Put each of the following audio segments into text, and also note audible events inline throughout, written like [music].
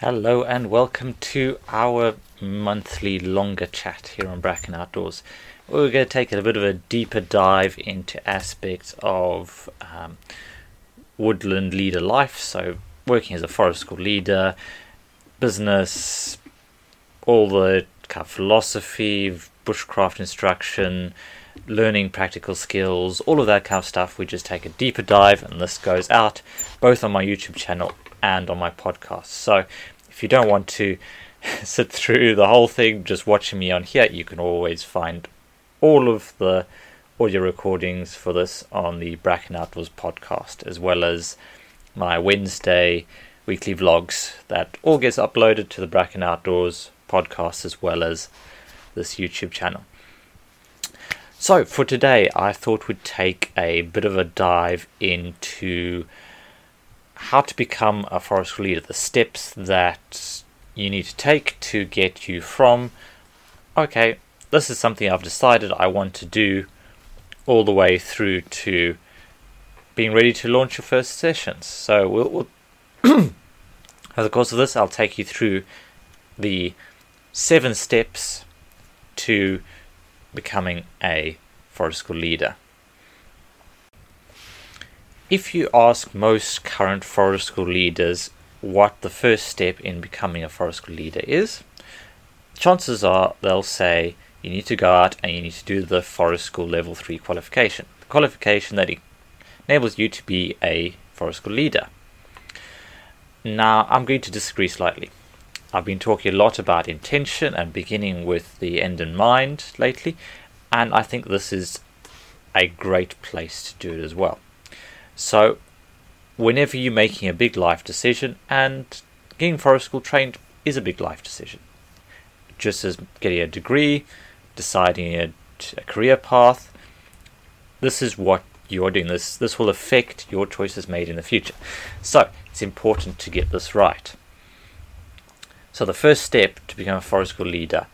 Hello and welcome to our monthly longer chat here on Bracken Outdoors. We're going to take a bit of a deeper dive into aspects of um, woodland leader life, so working as a forest school leader, business, all the kind of philosophy, bushcraft instruction, learning practical skills, all of that kind of stuff. We just take a deeper dive, and this goes out both on my YouTube channel and on my podcast. So if you don't want to [laughs] sit through the whole thing just watching me on here, you can always find all of the audio recordings for this on the Bracken Outdoors podcast, as well as my Wednesday weekly vlogs that all gets uploaded to the Bracken Outdoors podcast as well as this YouTube channel. So for today, I thought we'd take a bit of a dive into how to become a forest leader, the steps that you need to take to get you from, okay, this is something I've decided I want to do, all the way through to being ready to launch your first sessions. So, we'll, we'll [coughs] over the course of this, I'll take you through the seven steps to becoming a forest school leader. If you ask most current forest school leaders what the first step in becoming a forest school leader is, chances are they'll say you need to go out and you need to do the forest school level 3 qualification, the qualification that enables you to be a forest school leader. Now, I'm going to disagree slightly. I've been talking a lot about intention and beginning with the end in mind lately, and I think this is a great place to do it as well. So, whenever you're making a big life decision, and getting forest school trained is a big life decision, just as getting a degree, deciding a, a career path, this is what you're doing. This this will affect your choices made in the future. So it's important to get this right. So the first step to become a forest school leader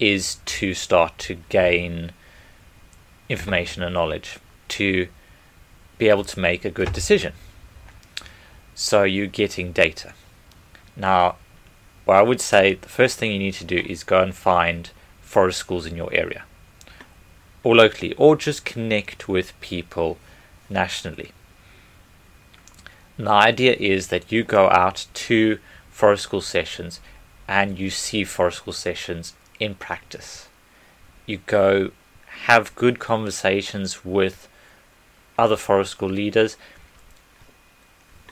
is to start to gain information and knowledge to be able to make a good decision. So you're getting data. Now, what I would say the first thing you need to do is go and find forest schools in your area, or locally, or just connect with people nationally. the idea is that you go out to forest school sessions and you see forest school sessions in practice. You go have good conversations with other forest school leaders.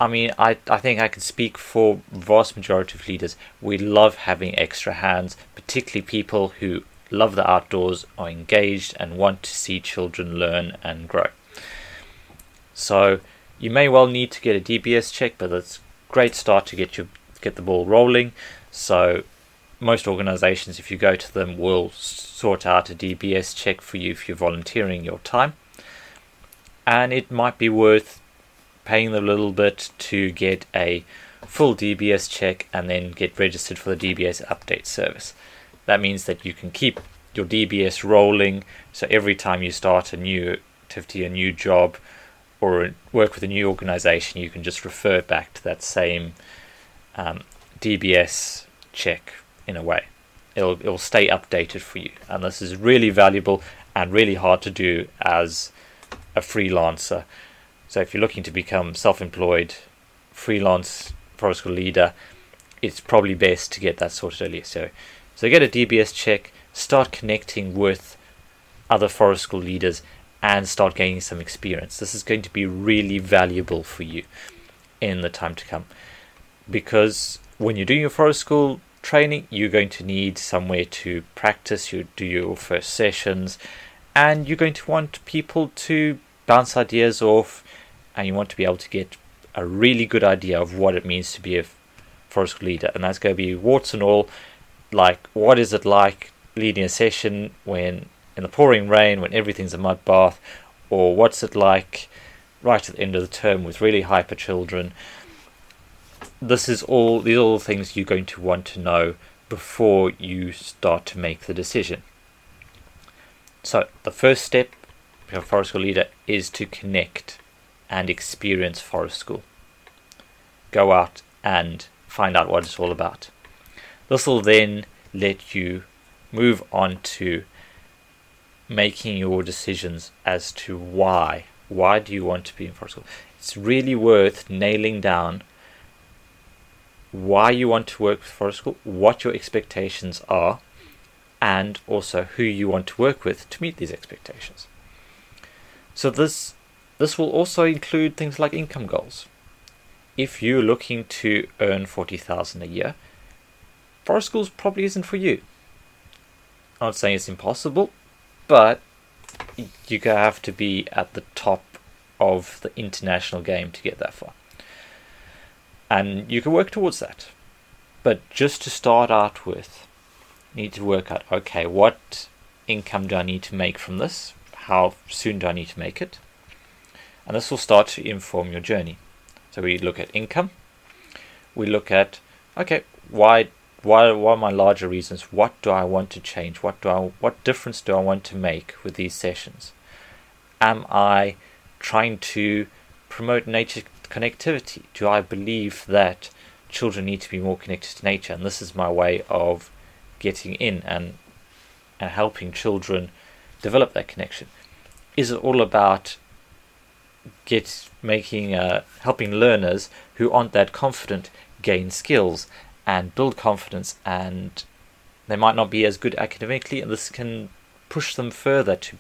I mean, I, I think I can speak for vast majority of leaders. We love having extra hands, particularly people who love the outdoors, are engaged, and want to see children learn and grow. So you may well need to get a DBS check, but it's a great start to get you get the ball rolling. So most organizations, if you go to them, will sort out a DBS check for you if you're volunteering your time and it might be worth paying a little bit to get a full DBS check and then get registered for the DBS update service. That means that you can keep your DBS rolling, so every time you start a new activity, a new job, or work with a new organization, you can just refer back to that same um, DBS check in a way. It'll, it'll stay updated for you, and this is really valuable and really hard to do as a freelancer. So if you're looking to become self-employed, freelance forest school leader, it's probably best to get that sorted earlier. So, so get a DBS check, start connecting with other forest school leaders, and start gaining some experience. This is going to be really valuable for you in the time to come, because when you're doing your forest school training, you're going to need somewhere to practice. You do your first sessions and you're going to want people to bounce ideas off and you want to be able to get a really good idea of what it means to be a forest leader. And that's going to be warts and all like what is it like leading a session when in the pouring rain when everything's a mud bath? Or what's it like right at the end of the term with really hyper children? This is all these are all things you're going to want to know before you start to make the decision so the first step for a forest school leader is to connect and experience forest school. Go out and find out what it's all about. This will then let you move on to making your decisions as to why. Why do you want to be in forest school? It's really worth nailing down why you want to work with forest school, what your expectations are, and also who you want to work with to meet these expectations. So this this will also include things like income goals. If you're looking to earn 40,000 a year, forest schools probably isn't for you. I'm not saying it's impossible, but you have to be at the top of the international game to get that far. And you can work towards that. But just to start out with, need to work out okay, what income do I need to make from this? How soon do I need to make it? And this will start to inform your journey. So we look at income. We look at okay, why why what are my larger reasons? What do I want to change? What do I what difference do I want to make with these sessions? Am I trying to promote nature connectivity? Do I believe that children need to be more connected to nature? And this is my way of getting in and and helping children develop that connection. Is it all about get making uh, helping learners who aren't that confident gain skills and build confidence and they might not be as good academically and this can push them further to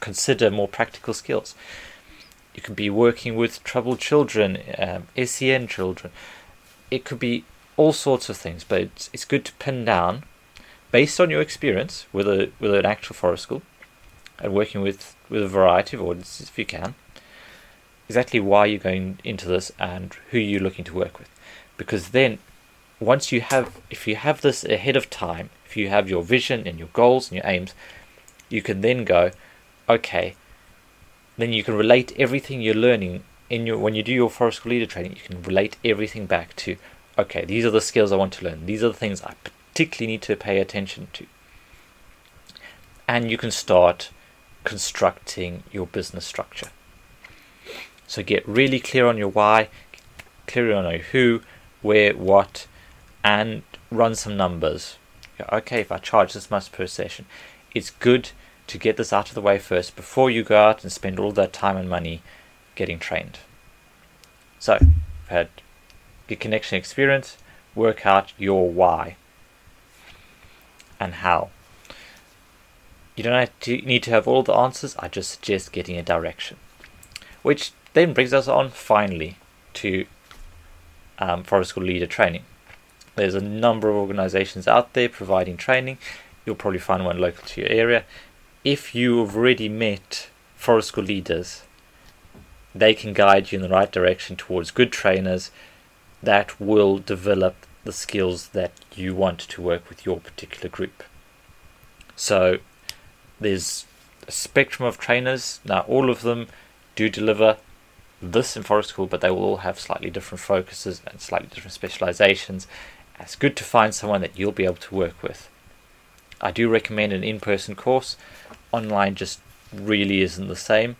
consider more practical skills you could be working with troubled children um, SEN children it could be all sorts of things but it's, it's good to pin down based on your experience with a with an actual forest school and working with with a variety of audiences if you can exactly why you're going into this and who you're looking to work with. Because then, once you have, if you have this ahead of time, if you have your vision and your goals and your aims, you can then go, okay, then you can relate everything you're learning in your when you do your forest school leader training. You can relate everything back to, okay, these are the skills I want to learn. These are the things I particularly need to pay attention to. And you can start constructing your business structure. So get really clear on your why, clear on your who, where, what, and run some numbers. Okay, if I charge this much per session, it's good to get this out of the way first before you go out and spend all that time and money getting trained. So, had your connection experience, work out your why and how. You don't to, need to have all the answers, I just suggest getting a direction. Which then brings us on finally to um, forest school leader training. There's a number of organizations out there providing training. You'll probably find one local to your area. If you've already met forest school leaders, they can guide you in the right direction towards good trainers that will develop the skills that you want to work with your particular group. So there's a spectrum of trainers. Now, all of them do deliver this in forest school, but they will all have slightly different focuses and slightly different specializations. It's good to find someone that you'll be able to work with. I do recommend an in person course. Online just really isn't the same.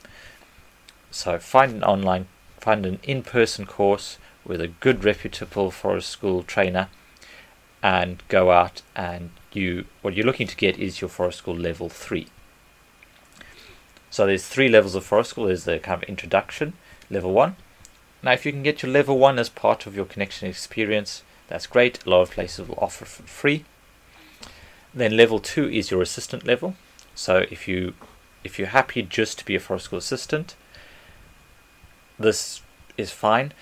So find an online, find an in person course with a good reputable forest school trainer and go out and you what you're looking to get is your forest school level 3 so there's three levels of forest school there's the kind of introduction level 1. Now, if you can get your level 1 as part of your connection experience, that's great. A lot of places will offer for free. Then level 2 is your assistant level. So if you if you're happy just to be a forest school assistant, this is fine,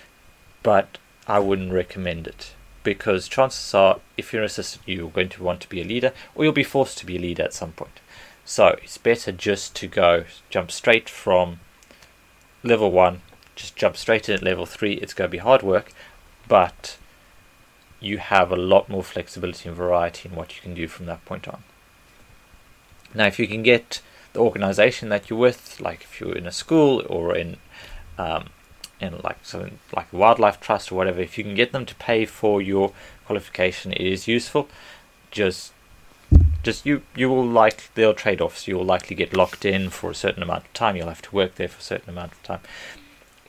but I wouldn't recommend it because chances are if you're an assistant you're going to want to be a leader or you'll be forced to be a leader at some point. So it's better just to go jump straight from level 1 just jump straight in at level 3, it's going to be hard work, but you have a lot more flexibility and variety in what you can do from that point on. Now, if you can get the organization that you're with, like if you're in a school or in um, in like something like wildlife trust or whatever, if you can get them to pay for your qualification, it is useful. Just just you you will like there are trade-offs. You will likely get locked in for a certain amount of time. You'll have to work there for a certain amount of time.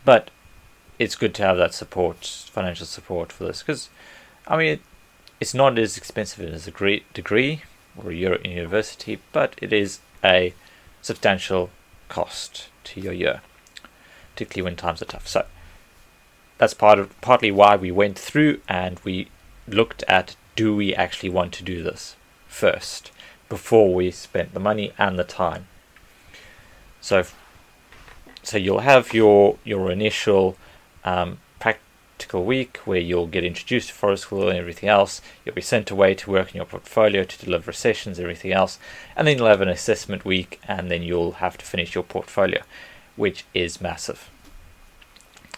But it's good to have that support, financial support for this, because I mean, it's not as expensive as a degree, degree or a year in university, but it is a substantial cost to your year, particularly when times are tough. So that's part of partly why we went through and we looked at do we actually want to do this first before we spent the money and the time. So so you'll have your your initial um, practical week where you'll get introduced to forest school and everything else. You'll be sent away to work in your portfolio to deliver sessions, everything else, and then you'll have an assessment week, and then you'll have to finish your portfolio, which is massive.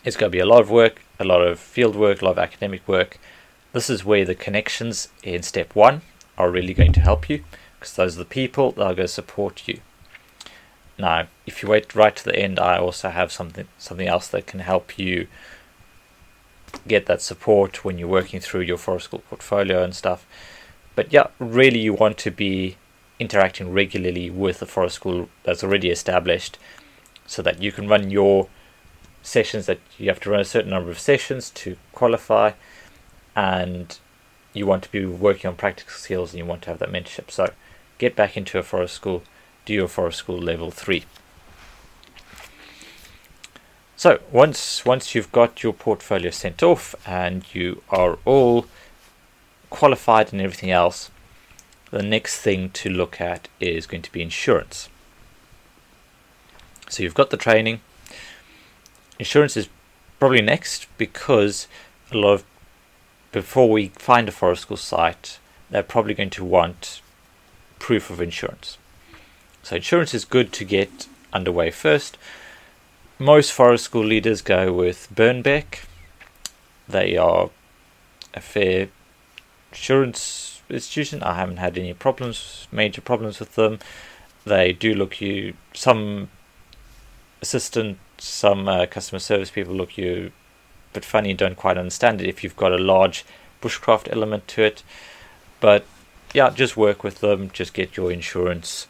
It's going to be a lot of work, a lot of field work, a lot of academic work. This is where the connections in step one are really going to help you because those are the people that are going to support you. Now, if you wait right to the end, I also have something something else that can help you get that support when you're working through your forest school portfolio and stuff. But yeah, really, you want to be interacting regularly with the forest school that's already established so that you can run your sessions that you have to run a certain number of sessions to qualify and you want to be working on practical skills and you want to have that mentorship so get back into a forest school do your forest school level 3 so once once you've got your portfolio sent off and you are all qualified and everything else, the next thing to look at is going to be insurance. So you've got the training. Insurance is probably next because a lot of before we find a forest school site, they're probably going to want proof of insurance. So insurance is good to get underway first most forest school leaders go with Birnbeck. They are a fair insurance institution. I haven't had any problems, major problems with them. They do look you some assistant, some uh, customer service people look you, but funny don't quite understand it if you've got a large bushcraft element to it. But yeah, just work with them. Just get your insurance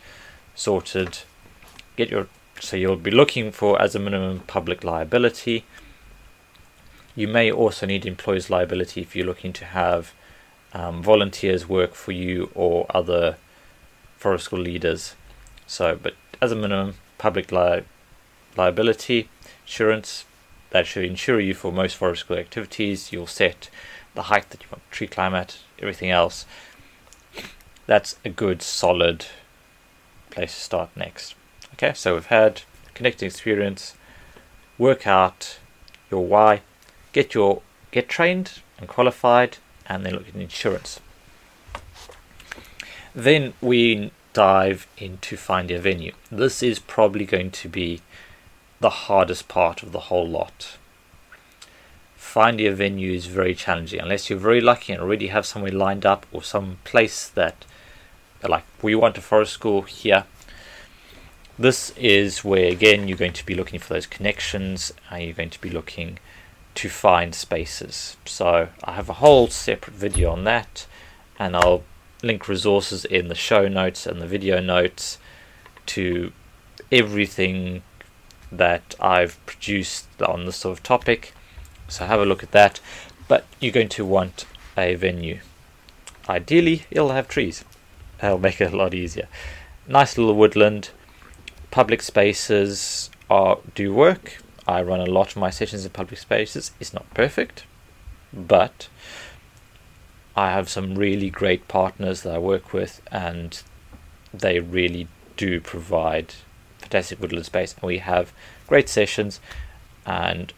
sorted. Get your so you'll be looking for, as a minimum, public liability. You may also need employer's liability if you're looking to have um, volunteers work for you or other forest school leaders. So, but as a minimum, public li- liability insurance that should insure you for most forest school activities. You'll set the height that you want, tree climate, everything else. That's a good, solid place to start next. Okay, so we've had connecting experience, work out your why, get your get trained and qualified, and then look at insurance. Then we dive into finding a venue. This is probably going to be the hardest part of the whole lot. Finding a venue is very challenging unless you're very lucky and already have somewhere lined up or some place that like we want a forest school here this is where again you're going to be looking for those connections and you're going to be looking to find spaces. So I have a whole separate video on that and I'll link resources in the show notes and the video notes to everything that I've produced on this sort of topic. So have a look at that. But you're going to want a venue. Ideally, it'll have trees. That'll make it a lot easier. Nice little woodland public spaces are do work. I run a lot of my sessions in public spaces. It's not perfect, but I have some really great partners that I work with, and they really do provide fantastic woodland space. And we have great sessions, and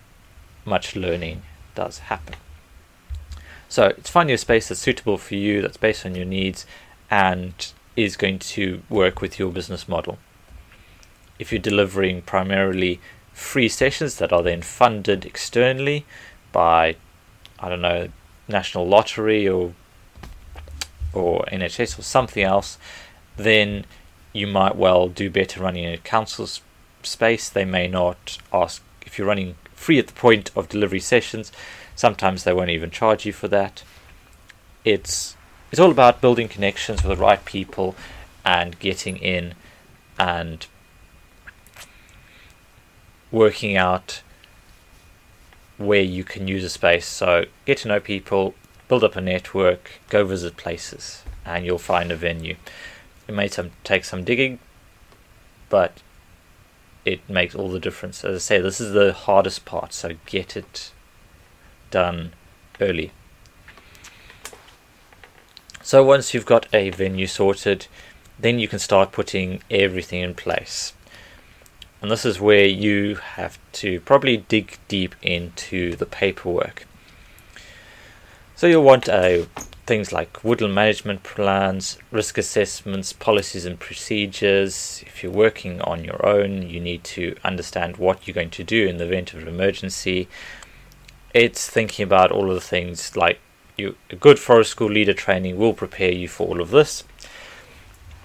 much learning does happen. So it's finding a space that's suitable for you, that's based on your needs, and is going to work with your business model if you're delivering primarily free sessions that are then funded externally by, I don't know, National Lottery or or NHS or something else, then you might well do better running in a council space. They may not ask if you're running free at the point of delivery sessions. Sometimes they won't even charge you for that. It's it's all about building connections with the right people and getting in and working out where you can use a space. So get to know people, build up a network, go visit places, and you'll find a venue. It may some, take some digging, but it makes all the difference. As I say, this is the hardest part, so get it done early. So once you've got a venue sorted, then you can start putting everything in place. And this is where you have to probably dig deep into the paperwork. So you'll want uh, things like woodland management plans, risk assessments, policies and procedures. If you're working on your own, you need to understand what you're going to do in the event of an emergency. It's thinking about all of the things like you, a good forest school leader training will prepare you for all of this.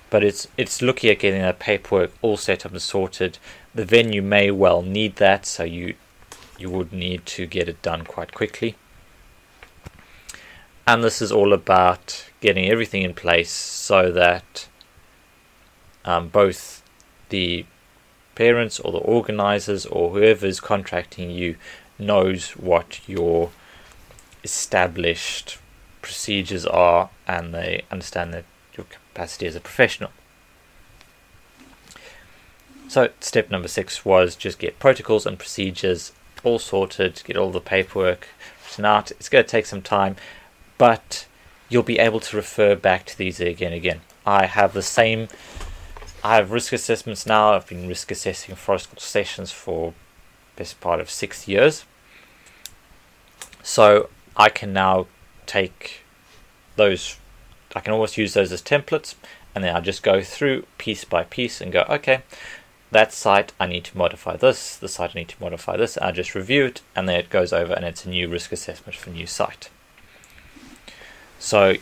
But it's it's looking at getting that paperwork all set up and sorted. The venue may well need that, so you you would need to get it done quite quickly. And this is all about getting everything in place so that um, both the parents or the organizers or whoever is contracting you knows what your established procedures are and they understand that your capacity as a professional. So, step number six was just get protocols and procedures all sorted, get all the paperwork written out. It's going to take some time, but you'll be able to refer back to these again and again. I have the same. I have risk assessments now. I've been risk assessing forest sessions for best part of six years. So I can now take those, I can almost use those as templates, and then I just go through piece by piece and go, okay, that site I need to modify this, the site I need to modify this, I just review it, and then it goes over and it's a new risk assessment for new site. So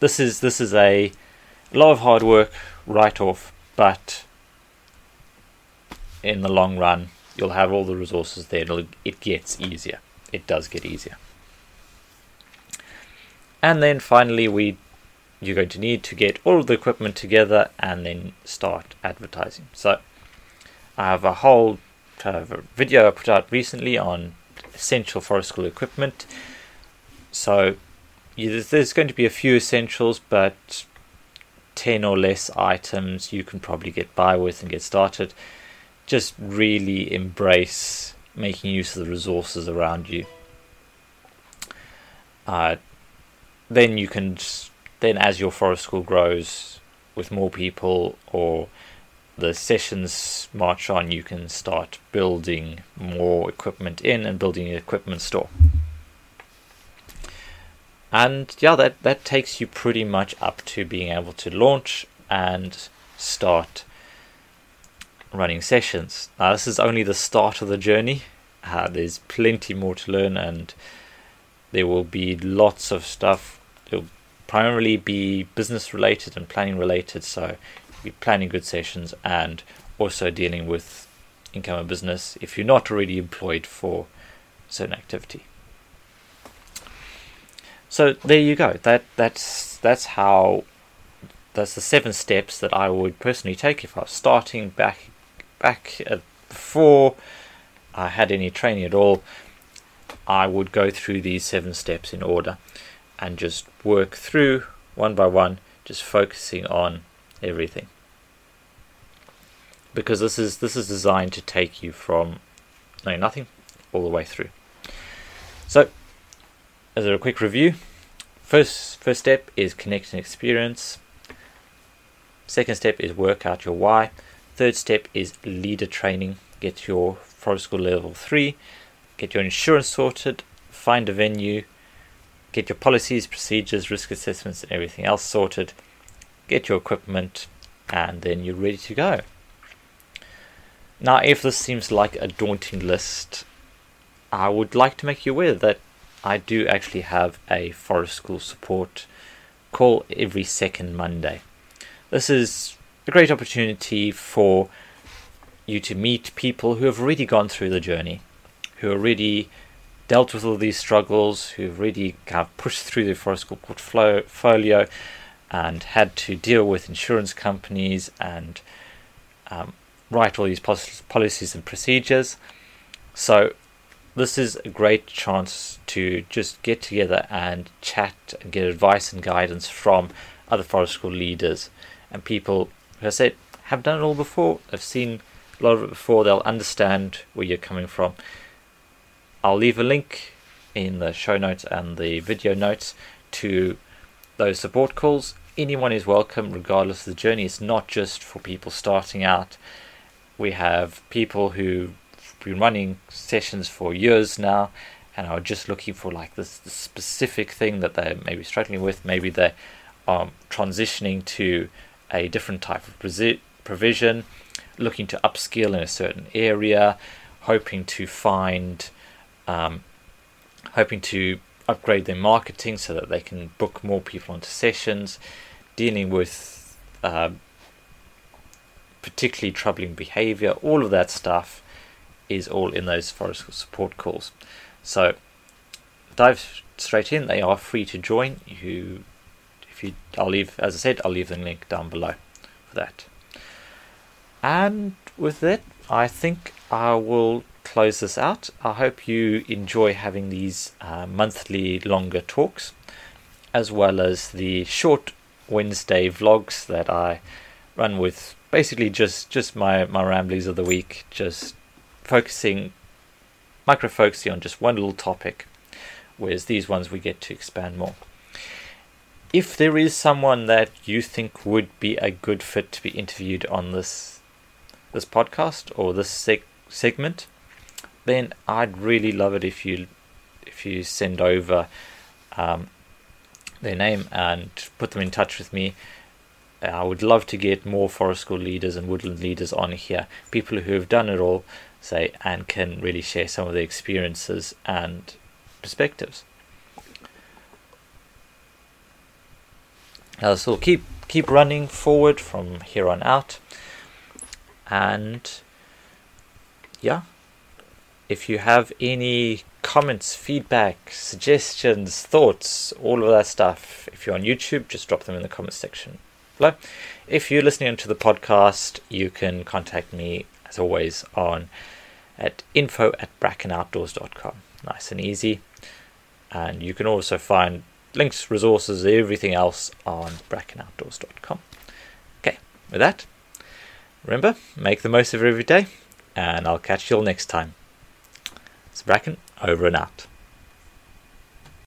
this is this is a lot of hard work right off, but in the long run, you'll have all the resources there. It'll, it gets easier. It does get easier. And then finally, we you're going to need to get all of the equipment together and then start advertising. So I have a whole uh, video I put out recently on essential forest school equipment. So yeah, there's going to be a few essentials, but 10 or less items you can probably get by with and get started. Just really embrace making use of the resources around you. Uh, then you can, then as your forest school grows with more people or the sessions march on, you can start building more equipment in and building an equipment store. And yeah, that, that takes you pretty much up to being able to launch and start running sessions. Now, this is only the start of the journey. Uh, there's plenty more to learn, and there will be lots of stuff. It'll primarily be business related and planning related, so be planning good sessions and also dealing with income and business if you're not already employed for certain activity. So there you go. That that's that's how that's the seven steps that I would personally take if I was starting back back before I had any training at all. I would go through these seven steps in order and just work through one by one, just focusing on everything. Because this is this is designed to take you from knowing nothing all the way through. So as a quick review, first first step is connect and experience. Second step is work out your why. Third step is leader training. Get your forest school level three. Get your insurance sorted. Find a venue. Get your policies, procedures, risk assessments, and everything else sorted. Get your equipment, and then you're ready to go. Now, if this seems like a daunting list, I would like to make you aware that I do actually have a forest school support call every second Monday. This is a great opportunity for you to meet people who have already gone through the journey, who already dealt with all these struggles, who've really kind of pushed through the forest school portfolio and had to deal with insurance companies and um, write all these policies and procedures. So this is a great chance to just get together and chat and get advice and guidance from other forest school leaders and people who I said have done it all before, have seen a lot of it before, they'll understand where you're coming from. I'll leave a link in the show notes and the video notes to those support calls. Anyone is welcome, regardless of the journey. It's not just for people starting out. We have people who've been running sessions for years now and are just looking for like this, this specific thing that they're maybe struggling with. Maybe they're um, transitioning to a different type of provision, looking to upskill in a certain area, hoping to find, um, hoping to upgrade their marketing so that they can book more people onto sessions, dealing with uh, particularly troubling behavior, all of that stuff is all in those forest support calls. So dive straight in. They are free to join. You, if you, I'll leave as I said, I'll leave the link down below for that. And with that, I think I will close this out. I hope you enjoy having these uh, monthly longer talks, as well as the short Wednesday vlogs that I run with basically just just my my ramblings of the week, just focusing micro focusing on just one little topic, whereas these ones we get to expand more. If there is someone that you think would be a good fit to be interviewed on this this podcast or this seg- segment, then I'd really love it if you if you send over um, their name and put them in touch with me. I would love to get more forest school leaders and woodland leaders on here, people who have done it all, say, and can really share some of their experiences and perspectives. So keep keep running forward from here on out, and yeah, if you have any comments, feedback, suggestions, thoughts, all of that stuff, if you're on YouTube, just drop them in the comments section below. If you're listening to the podcast, you can contact me as always on at info at brackenoutdoors.com. Nice and easy. And you can also find links, resources, everything else on brackenoutdoors.com. Okay, with that, remember, make the most of every day, and I'll catch you all next time. It's Bracken, over and out.